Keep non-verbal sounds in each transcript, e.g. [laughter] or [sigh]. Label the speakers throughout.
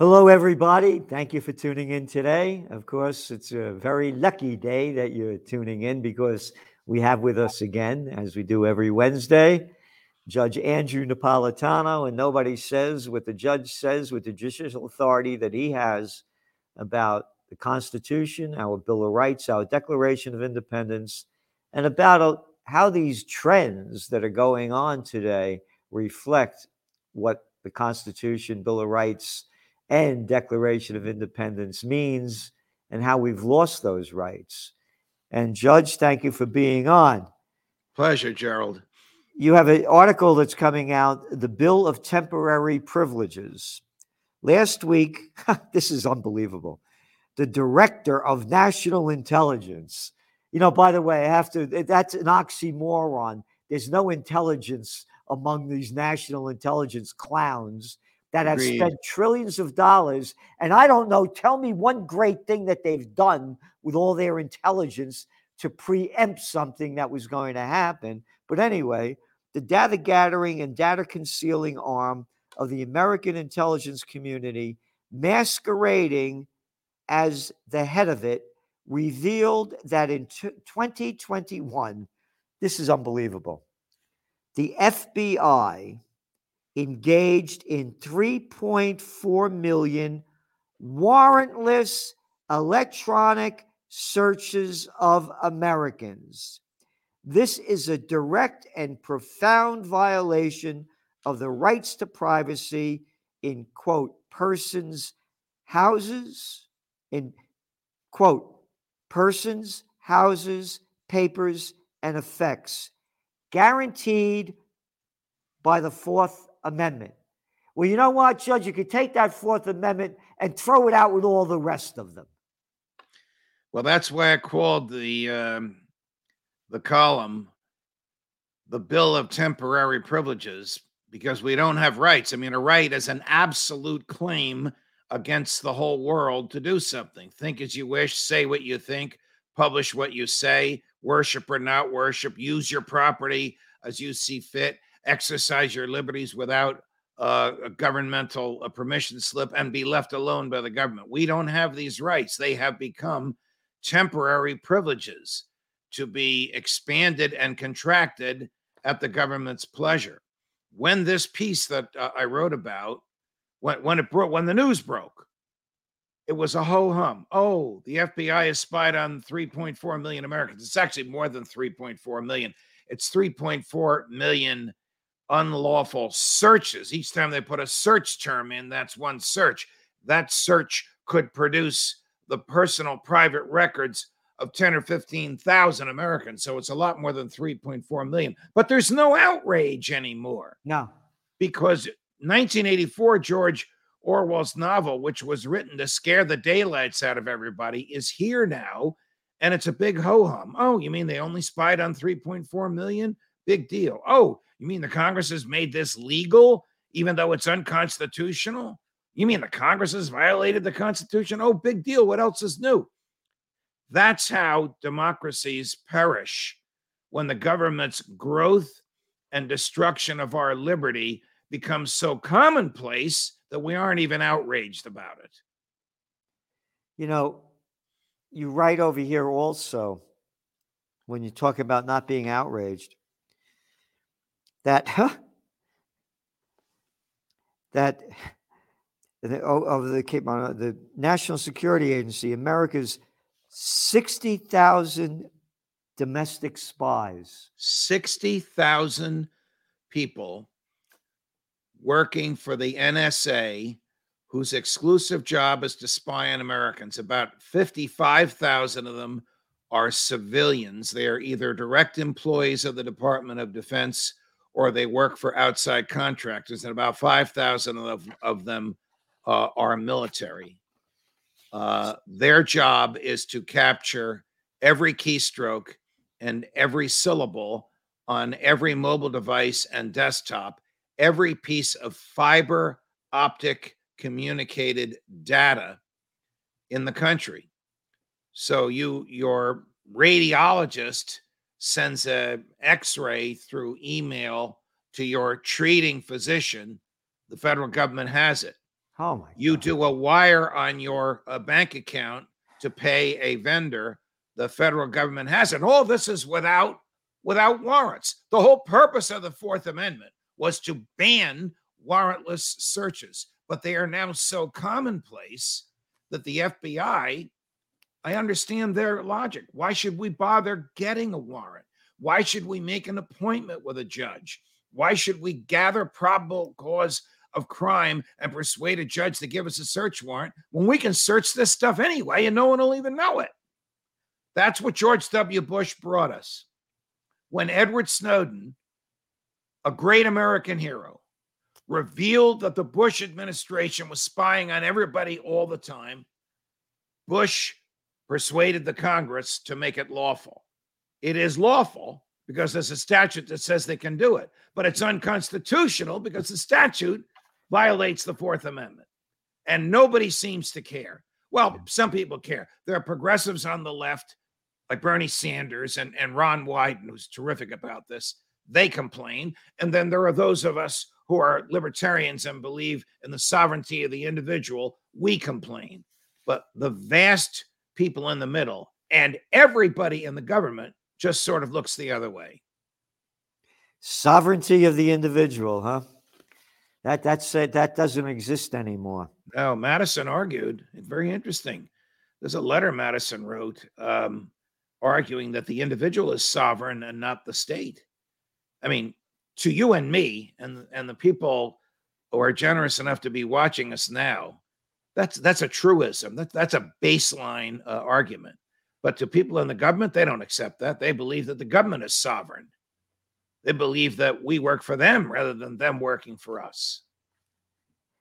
Speaker 1: Hello, everybody. Thank you for tuning in today. Of course, it's a very lucky day that you're tuning in because we have with us again, as we do every Wednesday, Judge Andrew Napolitano. And nobody says what the judge says with the judicial authority that he has about the Constitution, our Bill of Rights, our Declaration of Independence, and about how these trends that are going on today reflect what the Constitution, Bill of Rights, and Declaration of Independence means and how we've lost those rights. And, Judge, thank you for being on.
Speaker 2: Pleasure, Gerald.
Speaker 1: You have an article that's coming out The Bill of Temporary Privileges. Last week, [laughs] this is unbelievable. The director of national intelligence, you know, by the way, I have to, that's an oxymoron. There's no intelligence among these national intelligence clowns that have
Speaker 2: Agreed.
Speaker 1: spent trillions of dollars. And I don't know, tell me one great thing that they've done with all their intelligence to preempt something that was going to happen. But anyway, the data gathering and data concealing arm of the American intelligence community, masquerading as the head of it, revealed that in t- 2021, this is unbelievable. The FBI engaged in 3.4 million warrantless electronic searches of Americans. This is a direct and profound violation of the rights to privacy in quote persons houses in quote persons houses papers and effects guaranteed by the fourth Amendment. Well, you know what, Judge? You could take that Fourth Amendment and throw it out with all the rest of them.
Speaker 2: Well, that's why I called the um, the column the Bill of Temporary Privileges because we don't have rights. I mean, a right is an absolute claim against the whole world to do something. Think as you wish, say what you think, publish what you say, worship or not worship, use your property as you see fit exercise your liberties without uh, a governmental a permission slip and be left alone by the government. We don't have these rights. They have become temporary privileges to be expanded and contracted at the government's pleasure. When this piece that uh, I wrote about, when, when it broke, when the news broke, it was a ho hum. Oh, the FBI has spied on 3.4 million Americans. It's actually more than 3.4 million. It's 3.4 million unlawful searches. Each time they put a search term in, that's one search. That search could produce the personal private records of 10 or 15,000 Americans. So it's a lot more than 3.4 million. But there's no outrage anymore
Speaker 1: No.
Speaker 2: because 1984, George Orwell's novel, which was written to scare the daylights out of everybody, is here now. And it's a big ho hum. Oh, you mean they only spied on 3.4 million? Big deal. Oh, you mean the Congress has made this legal, even though it's unconstitutional? You mean the Congress has violated the Constitution? Oh, big deal. What else is new? That's how democracies perish when the government's growth and destruction of our liberty becomes so commonplace that we aren't even outraged about it.
Speaker 1: You know, you write over here also when you talk about not being outraged that huh, that oh, of the Cape uh, the National Security Agency, America's sixty thousand domestic spies.
Speaker 2: 60,000 people working for the NSA whose exclusive job is to spy on Americans. About 55,000 of them are civilians. They are either direct employees of the Department of Defense or they work for outside contractors, and about 5,000 of, of them uh, are military. Uh, their job is to capture every keystroke and every syllable on every mobile device and desktop, every piece of fiber optic communicated data in the country. So you your radiologist sends a x-ray through email to your treating physician, the federal government has it.
Speaker 1: Oh my!
Speaker 2: You
Speaker 1: God.
Speaker 2: do a wire on your uh, bank account to pay a vendor. The federal government has it. All this is without without warrants. The whole purpose of the Fourth Amendment was to ban warrantless searches, but they are now so commonplace that the FBI. I understand their logic. Why should we bother getting a warrant? Why should we make an appointment with a judge? Why should we gather probable cause of crime and persuade a judge to give us a search warrant when we can search this stuff anyway and no one will even know it? That's what George W. Bush brought us. When Edward Snowden, a great American hero, revealed that the Bush administration was spying on everybody all the time, Bush persuaded the Congress to make it lawful. It is lawful because there's a statute that says they can do it, but it's unconstitutional because the statute violates the Fourth Amendment. And nobody seems to care. Well, some people care. There are progressives on the left, like Bernie Sanders and, and Ron Wyden, who's terrific about this. They complain. And then there are those of us who are libertarians and believe in the sovereignty of the individual. We complain. But the vast people in the middle and everybody in the government just sort of looks the other way.
Speaker 1: Sovereignty of the individual, huh? That that's that doesn't exist anymore.
Speaker 2: No, Madison argued, very interesting. There's a letter Madison wrote um, arguing that the individual is sovereign and not the state. I mean, to you and me, and and the people who are generous enough to be watching us now, that's that's a truism. That, that's a baseline uh, argument. But to people in the government, they don't accept that. They believe that the government is sovereign. They believe that we work for them rather than them working for us.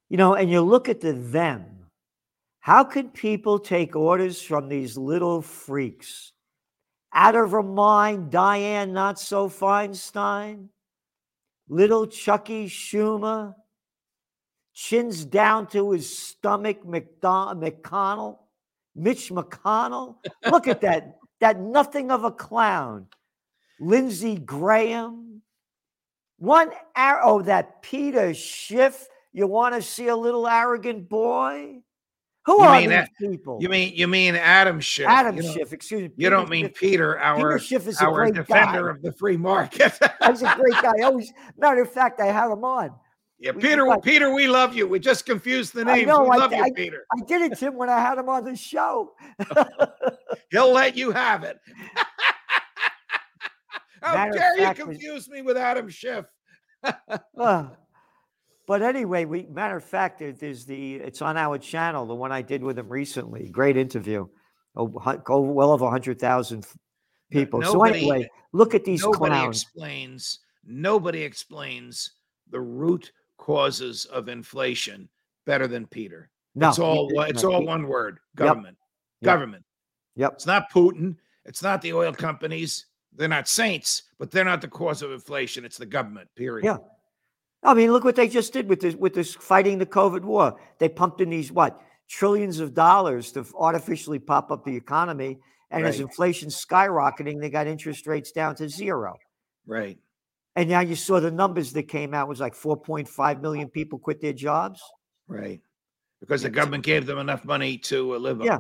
Speaker 1: You know, and you look at the them. How can people take orders from these little freaks? Out of her mind, Diane Not So Feinstein, little Chucky Schumer, chins down to his stomach, McDon- McConnell, Mitch McConnell. Look at that, [laughs] that nothing of a clown. Lindsey Graham. One arrow, oh, that Peter Schiff. You want to see a little arrogant boy? Who
Speaker 2: You
Speaker 1: are
Speaker 2: mean
Speaker 1: these
Speaker 2: that-
Speaker 1: people?
Speaker 2: You mean you mean Adam Schiff?
Speaker 1: Adam Schiff, excuse me.
Speaker 2: You don't mean
Speaker 1: Schiff.
Speaker 2: Peter, our
Speaker 1: Peter Schiff is a
Speaker 2: our
Speaker 1: great
Speaker 2: defender
Speaker 1: guy.
Speaker 2: of the free market.
Speaker 1: He's a great guy. [laughs] Always, matter of fact, I had him on.
Speaker 2: Yeah,
Speaker 1: we-
Speaker 2: Peter,
Speaker 1: but-
Speaker 2: Peter, we love you. We just confused the names.
Speaker 1: know,
Speaker 2: we
Speaker 1: I-
Speaker 2: love you,
Speaker 1: I-
Speaker 2: Peter.
Speaker 1: I did it, Tim, when I had him on the show. [laughs]
Speaker 2: He'll let you have it. [laughs] How
Speaker 1: Matter
Speaker 2: dare you
Speaker 1: fact, we-
Speaker 2: confuse me with Adam Schiff? [laughs]
Speaker 1: Ah. but anyway, we matter of fact, there- there's the it's on our channel, the one I did with him recently. Great interview. Oh, well over hundred thousand people. so anyway, look at these
Speaker 2: nobody
Speaker 1: clowns.
Speaker 2: explains. Nobody explains the root causes of inflation better than Peter.
Speaker 1: No,
Speaker 2: it's all it's all one word: government.
Speaker 1: Yep.
Speaker 2: Government.
Speaker 1: Yep.
Speaker 2: It's not Putin. It's not the oil companies. They're not saints, but they're not the cause of inflation. It's the government. Period.
Speaker 1: Yeah. I mean, look what they just did with this with this fighting the COVID war. They pumped in these what trillions of dollars to artificially pop up the economy, and as
Speaker 2: Right.
Speaker 1: inflation's skyrocketing, they got interest rates down to zero.
Speaker 2: Right.
Speaker 1: And now you saw the numbers that came out was like 4.5 million people quit their jobs.
Speaker 2: Right. Because the government gave them enough money to uh, live on.
Speaker 1: Yeah.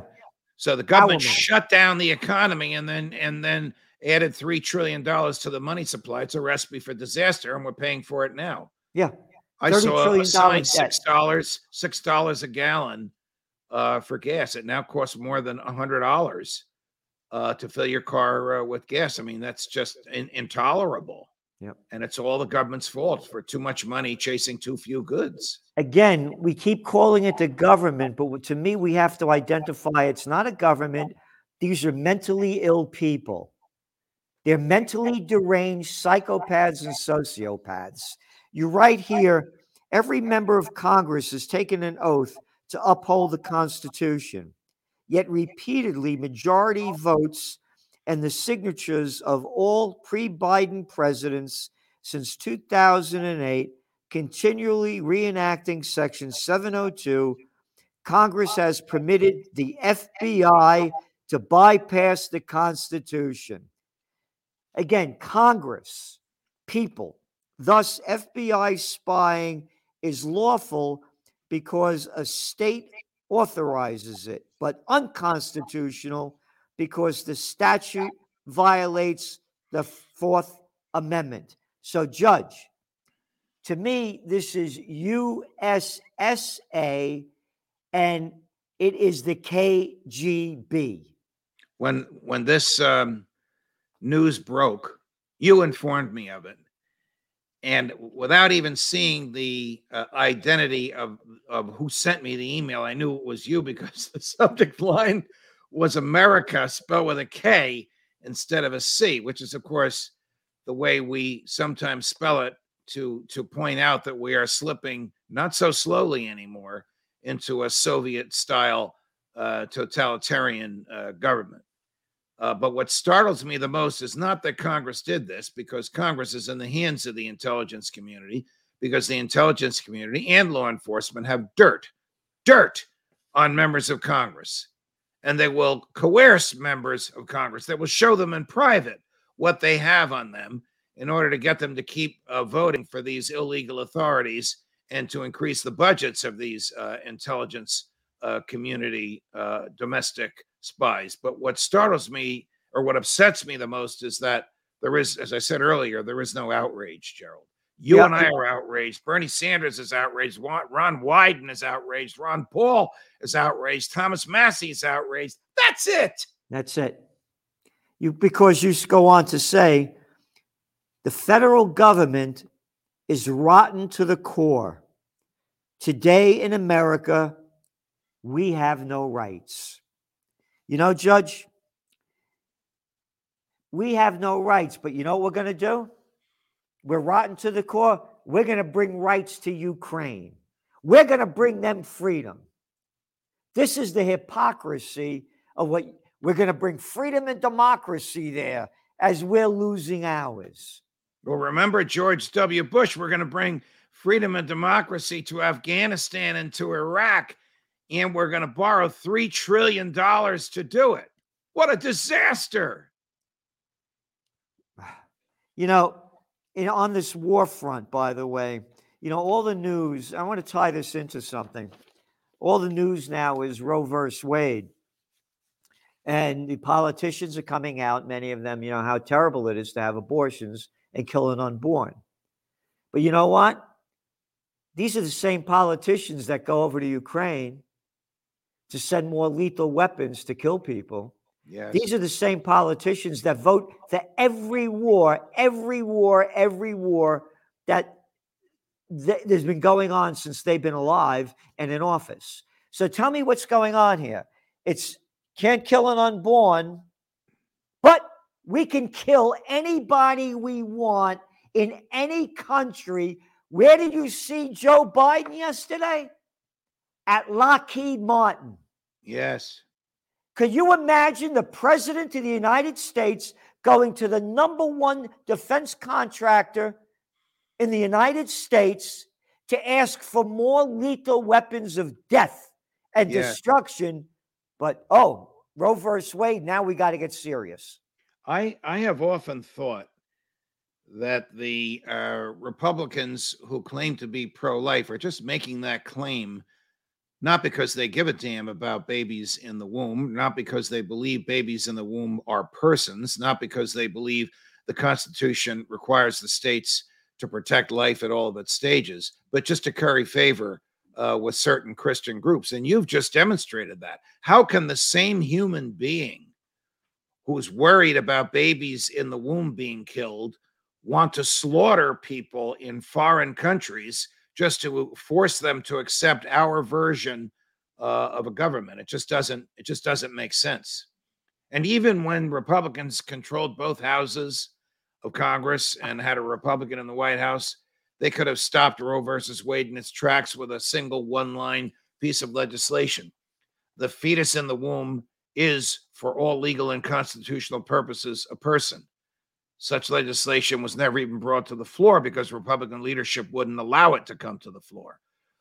Speaker 2: So the government shut down the economy and then and then added three trillion dollars to the money supply. It's a recipe for disaster, and we're paying for it now.
Speaker 1: Yeah.
Speaker 2: I saw a sign six dollars, six dollars a gallon uh, for gas. It now costs more than a hundred dollars uh, to fill your car uh, with gas. I mean, that's just in- intolerable.
Speaker 1: Yep.
Speaker 2: And it's all the government's fault for too much money chasing too few goods.
Speaker 1: Again, we keep calling it the government, but to me, we have to identify it's not a government. These are mentally ill people. They're mentally deranged psychopaths and sociopaths. You're right here, every member of Congress has taken an oath to uphold the Constitution. Yet repeatedly, majority votes and the signatures of all pre Biden presidents since 2008 continually reenacting Section 702. Congress has permitted the FBI to bypass the Constitution. Again, Congress, people, thus FBI spying is lawful because a state authorizes it, but unconstitutional because the statute violates the Fourth Amendment. So, Judge, to me, this is USSA and it is the KGB.
Speaker 2: When when this um, news broke, you informed me of it, and without even seeing the uh, identity of of who sent me the email, I knew it was you because [laughs] the subject line was America spelled with a K instead of a C, which is of course the way we sometimes spell it to to point out that we are slipping not so slowly anymore into a Soviet style uh, totalitarian uh, government. Uh, but what startles me the most is not that Congress did this, because Congress is in the hands of the intelligence community, because the intelligence community and law enforcement have dirt, dirt on members of Congress. And they will coerce members of Congress. They will show them in private what they have on them in order to get them to keep uh, voting for these illegal authorities and to increase the budgets of these uh, intelligence uh, community uh, domestic spies. But what startles me or what upsets me the most is that there is, as I said earlier, there is no outrage, Gerald. You and I are outraged. Bernie Sanders is outraged. Ron Wyden is outraged. Ron Paul is outraged. Thomas Massie is outraged. That's it.
Speaker 1: That's it. You because you go on to say the federal government is rotten to the core. Today in America, we have no rights. You know, Judge, we have no rights, but you know what we're going to do? We're rotten to the core. We're going to bring rights to Ukraine. We're going to bring them freedom. This is the hypocrisy of what we're going to bring freedom and democracy there as we're losing ours.
Speaker 2: Well, remember George W. Bush, we're going to bring freedom and democracy to Afghanistan and to Iraq, and we're going to borrow $3 trillion to do it. What a disaster. [sighs]
Speaker 1: You know, on this war front, by the way, you know, all the news, I want to tie this into something. All the news now is Roe versus Wade. And the politicians are coming out, many of them, you know, how terrible it is to have abortions and kill an unborn. But you know what? These are the same politicians that go over to Ukraine to send more lethal weapons to kill people. Yes. These are the same politicians that vote for every war, every war, every war that th- has been going on since they've been alive and in office. So tell me what's going on here. It's can't kill an unborn, but we can kill anybody we want in any country. Where did you see Joe Biden yesterday? At Lockheed Martin.
Speaker 2: Yes.
Speaker 1: Could you imagine the president of the United States going to the number one defense contractor in the United States to ask for more lethal weapons of death and yes. destruction? But oh, Roe versus Wade, now we got to get serious.
Speaker 2: I I have often thought that the uh, Republicans who claim to be pro-life are just making that claim not because they give a damn about babies in the womb, not because they believe babies in the womb are persons, not because they believe the Constitution requires the states to protect life at all of its stages, but just to curry favor uh, with certain Christian groups. And you've just demonstrated that. How can the same human being who's worried about babies in the womb being killed want to slaughter people in foreign countries just to force them to accept our version uh, of a government. It just doesn't it just doesn't make sense. And even when republicans controlled both houses of congress and had a republican in the white house they could have stopped roe versus wade in its tracks with a single one line piece of legislation. The fetus in the womb is, for all legal and constitutional purposes, a person. Such legislation was never even brought to the floor because Republican leadership wouldn't allow it to come to the floor.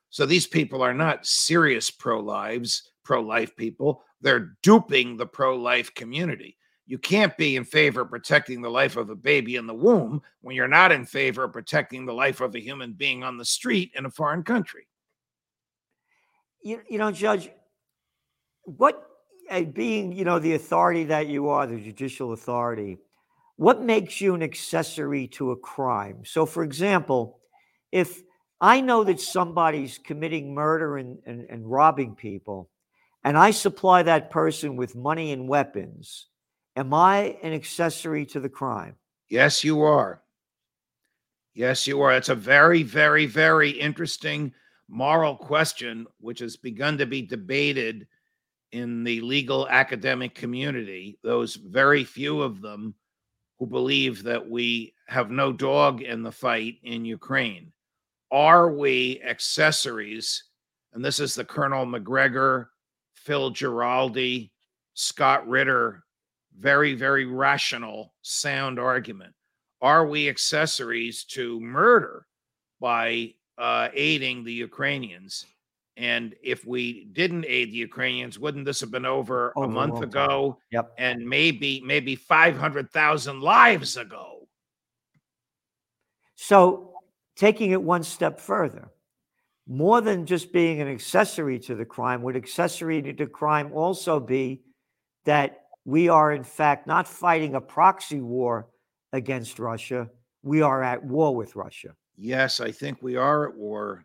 Speaker 2: So these people are not serious pro lives, pro life people. They're duping the pro life community. You can't be in favor of protecting the life of a baby in the womb when you're not in favor of protecting the life of a human being on the street in a foreign country.
Speaker 1: you, you know, Judge, what uh, being you know the authority that you are, the judicial authority, what makes you an accessory to a crime? So, for example, if I know that somebody's committing murder and, and, and robbing people, and I supply that person with money and weapons, am I an accessory to the crime?
Speaker 2: Yes, you are. Yes, you are. It's a very, very, very interesting moral question, which has begun to be debated in the legal academic community. Those very few of them who believe that we have no dog in the fight in Ukraine. Are we accessories? And this is the Colonel Macgregor, Phil Giraldi, Scott Ritter, very, very rational, sound argument. Are we accessories to murder by uh, aiding the Ukrainians? And if we didn't aid the Ukrainians, wouldn't this have been over, over a month ago?
Speaker 1: Time. Yep.
Speaker 2: And maybe maybe five hundred thousand lives ago.
Speaker 1: So, taking it one step further, more than just being an accessory to the crime, would accessory to the crime also be that we are in fact not fighting a proxy war against Russia? We are at war with Russia.
Speaker 2: Yes, I think we are at war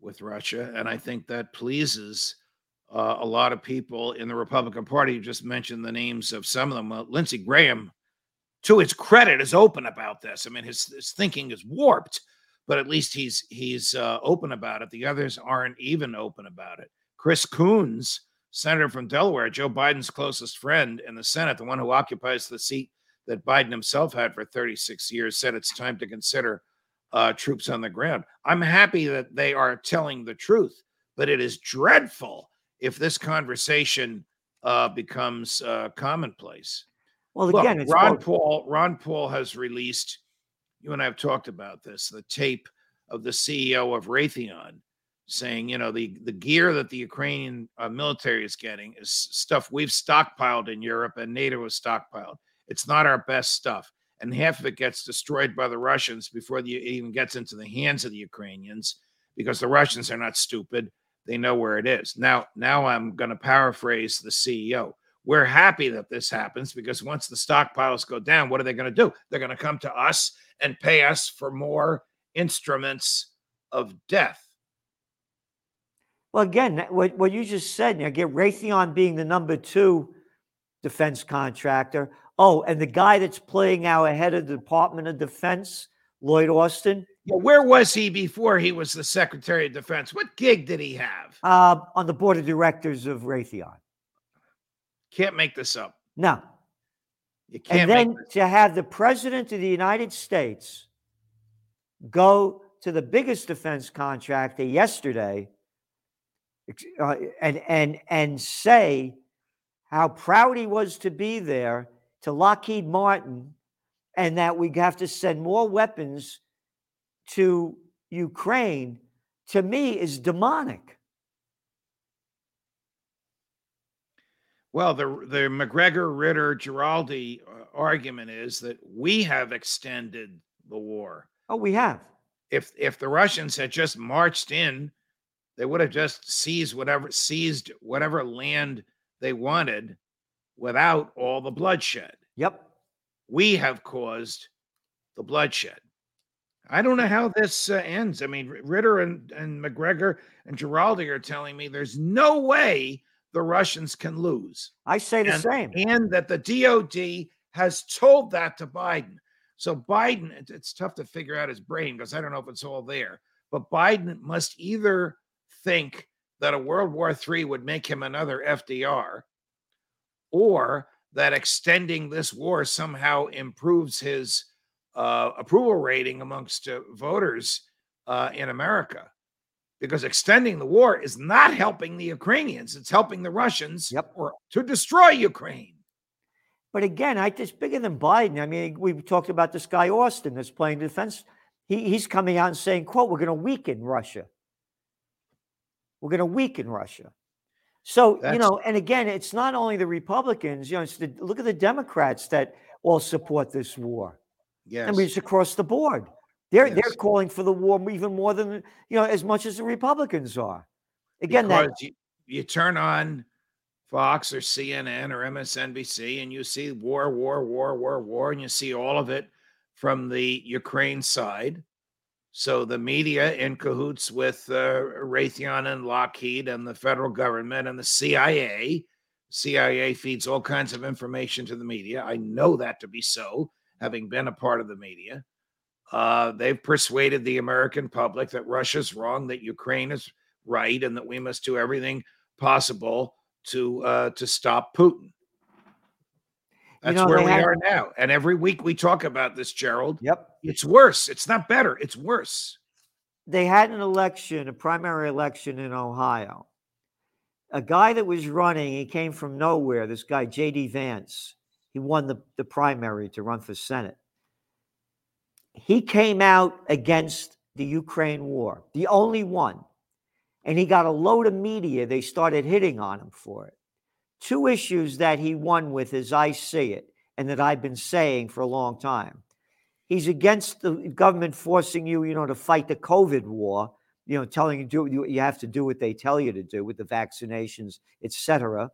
Speaker 2: with Russia. And I think that pleases uh, a lot of people in the Republican Party. You just mentioned the names of some of them. Lindsey Graham, to his credit, is open about this. I mean, his, his thinking is warped, but at least he's he's uh, open about it. The others aren't even open about it. Chris Coons, senator from Delaware, Joe Biden's closest friend in the Senate, the one who occupies the seat that Biden himself had for 36 years, said it's time to consider uh, troops on the ground. I'm happy that they are telling the truth, but it is dreadful if this conversation uh, becomes uh, commonplace.
Speaker 1: Well, again,
Speaker 2: Look, Ron Paul. Ron Paul has released. You and I have talked about this. The tape of the CEO of Raytheon saying, you know, the the gear that the Ukrainian uh, military is getting is stuff we've stockpiled in Europe and NATO has stockpiled. It's not our best stuff and half of it gets destroyed by the Russians before it even gets into the hands of the Ukrainians because the Russians are not stupid. They know where it is. Now, now I'm going to paraphrase the CEO. We're happy that this happens because once the stockpiles go down, what are they going to do? They're going to come to us and pay us for more instruments of death.
Speaker 1: Well, again, what, what you just said, you know, get Raytheon being the number two defense contractor. Oh, and the guy that's playing our head of the Department of Defense, Lloyd Austin.
Speaker 2: Yeah, where was he before he was the Secretary of Defense? What gig did he have?
Speaker 1: Uh, on the board of directors of Raytheon.
Speaker 2: Can't make this up.
Speaker 1: No.
Speaker 2: You can't.
Speaker 1: And then to have the President of the United States go to the biggest defense contractor yesterday uh, and and and say how proud he was to be there to Lockheed Martin and that we have to send more weapons to Ukraine, to me, is demonic.
Speaker 2: Well, the the Macgregor Ritter Giraldi uh, argument is that we have extended the war.
Speaker 1: Oh, we have.
Speaker 2: If if the Russians had just marched in, they would have just seized whatever seized whatever land they wanted without all the bloodshed.
Speaker 1: Yep.
Speaker 2: We have caused the bloodshed. I don't know how this uh, ends. I mean, Ritter and, and Macgregor and Giraldi are telling me there's no way the Russians can lose.
Speaker 1: I say the
Speaker 2: and,
Speaker 1: same.
Speaker 2: And that the DOD has told that to Biden. So Biden, it's tough to figure out his brain because I don't know if it's all there. But Biden must either think that a World War III would make him another FDR, or that extending this war somehow improves his uh, approval rating amongst uh, voters uh, in America. Because extending the war is not helping the Ukrainians; it's helping the Russians
Speaker 1: yep.
Speaker 2: or to destroy Ukraine.
Speaker 1: But again, I just bigger than Biden. I mean, we talked about this guy Austin that's playing defense. He, he's coming out and saying, "quote We're going to weaken Russia." We're going to weaken Russia. So, That's, you know, and again, it's not only the Republicans, you know, it's the, look at the Democrats that all support this war.
Speaker 2: Yes.
Speaker 1: I mean, it's across the board. They're, yes. they're calling for the war even more than, you know, as much as the Republicans are. Again, that
Speaker 2: you, you turn on Fox or CNN or MSNBC and you see war, war, war, war, war, and you see all of it from the Ukraine side. So the media in cahoots with uh, Raytheon and Lockheed and the federal government and the CIA. CIA feeds all kinds of information to the media. I know that to be so, having been a part of the media. Uh, they've persuaded the American public that Russia's wrong, that Ukraine is right, and that we must do everything possible to uh, to stop Putin. That's
Speaker 1: know,
Speaker 2: where we
Speaker 1: had-
Speaker 2: are now. And every week we talk about this, Gerald.
Speaker 1: Yep.
Speaker 2: It's worse. It's not better. It's worse.
Speaker 1: They had an election, a primary election in Ohio. A guy that was running, he came from nowhere. This guy, J.D. Vance, he won the, the primary to run for Senate. He came out against the Ukraine war, the only one. And he got a load of media. They started hitting on him for it. Two issues that he won with, as I see it, and that I've been saying for a long time. He's against the government forcing you, you know, to fight the COVID war, you know, telling you do you, you have to do what they tell you to do with the vaccinations, etc.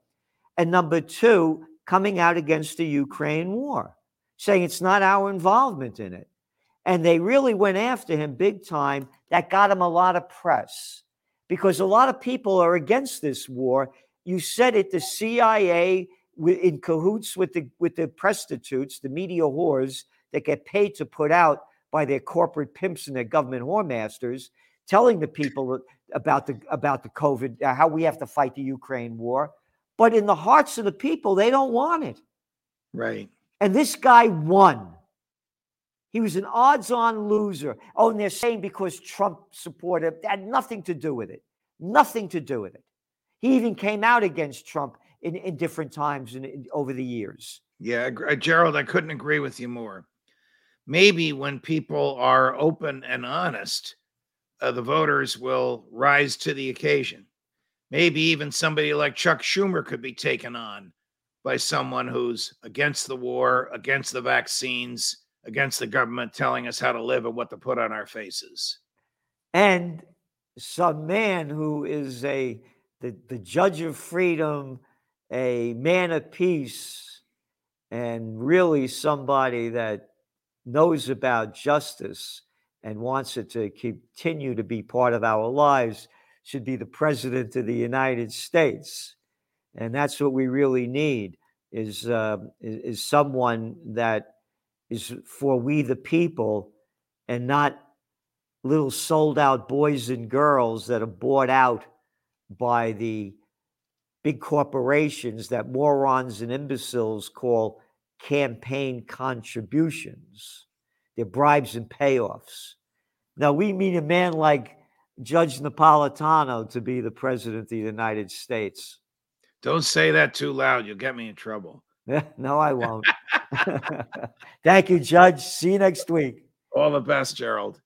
Speaker 1: And number two, coming out against the Ukraine war, saying it's not our involvement in it. And they really went after him big time. That got him a lot of press because a lot of people are against this war. You said it, the CIA in cahoots with the with the prostitutes, the media whores that get paid to put out by their corporate pimps and their government whoremasters, telling the people about the about the COVID, uh, how we have to fight the Ukraine war. But in the hearts of the people, they don't want it.
Speaker 2: Right.
Speaker 1: And this guy won. He was an odds on loser. Oh, and they're saying because Trump supported, that had nothing to do with it. Nothing to do with it. He even came out against Trump in, in different times in, in- over the years.
Speaker 2: Yeah, uh, Gerald, I couldn't agree with you more. Maybe when people are open and honest, uh, the voters will rise to the occasion. Maybe even somebody like Chuck Schumer could be taken on by someone who's against the war, against the vaccines, against the government telling us how to live and what to put on our faces.
Speaker 1: and some man who is a the, the judge of freedom a man of peace and really somebody that knows about justice and wants it to continue to be part of our lives should be the president of the united states. And that's what we really need is uh, is, someone that is for we the people and not little sold out boys and girls that are bought out by the big corporations that morons and imbeciles call campaign contributions. They're bribes and payoffs. Now, we mean a man like Judge Napolitano to be the president of the United States.
Speaker 2: Don't say that too loud. You'll get me in trouble. [laughs]
Speaker 1: no, I won't. [laughs] Thank you, Judge. See you next week.
Speaker 2: All the best, Gerald.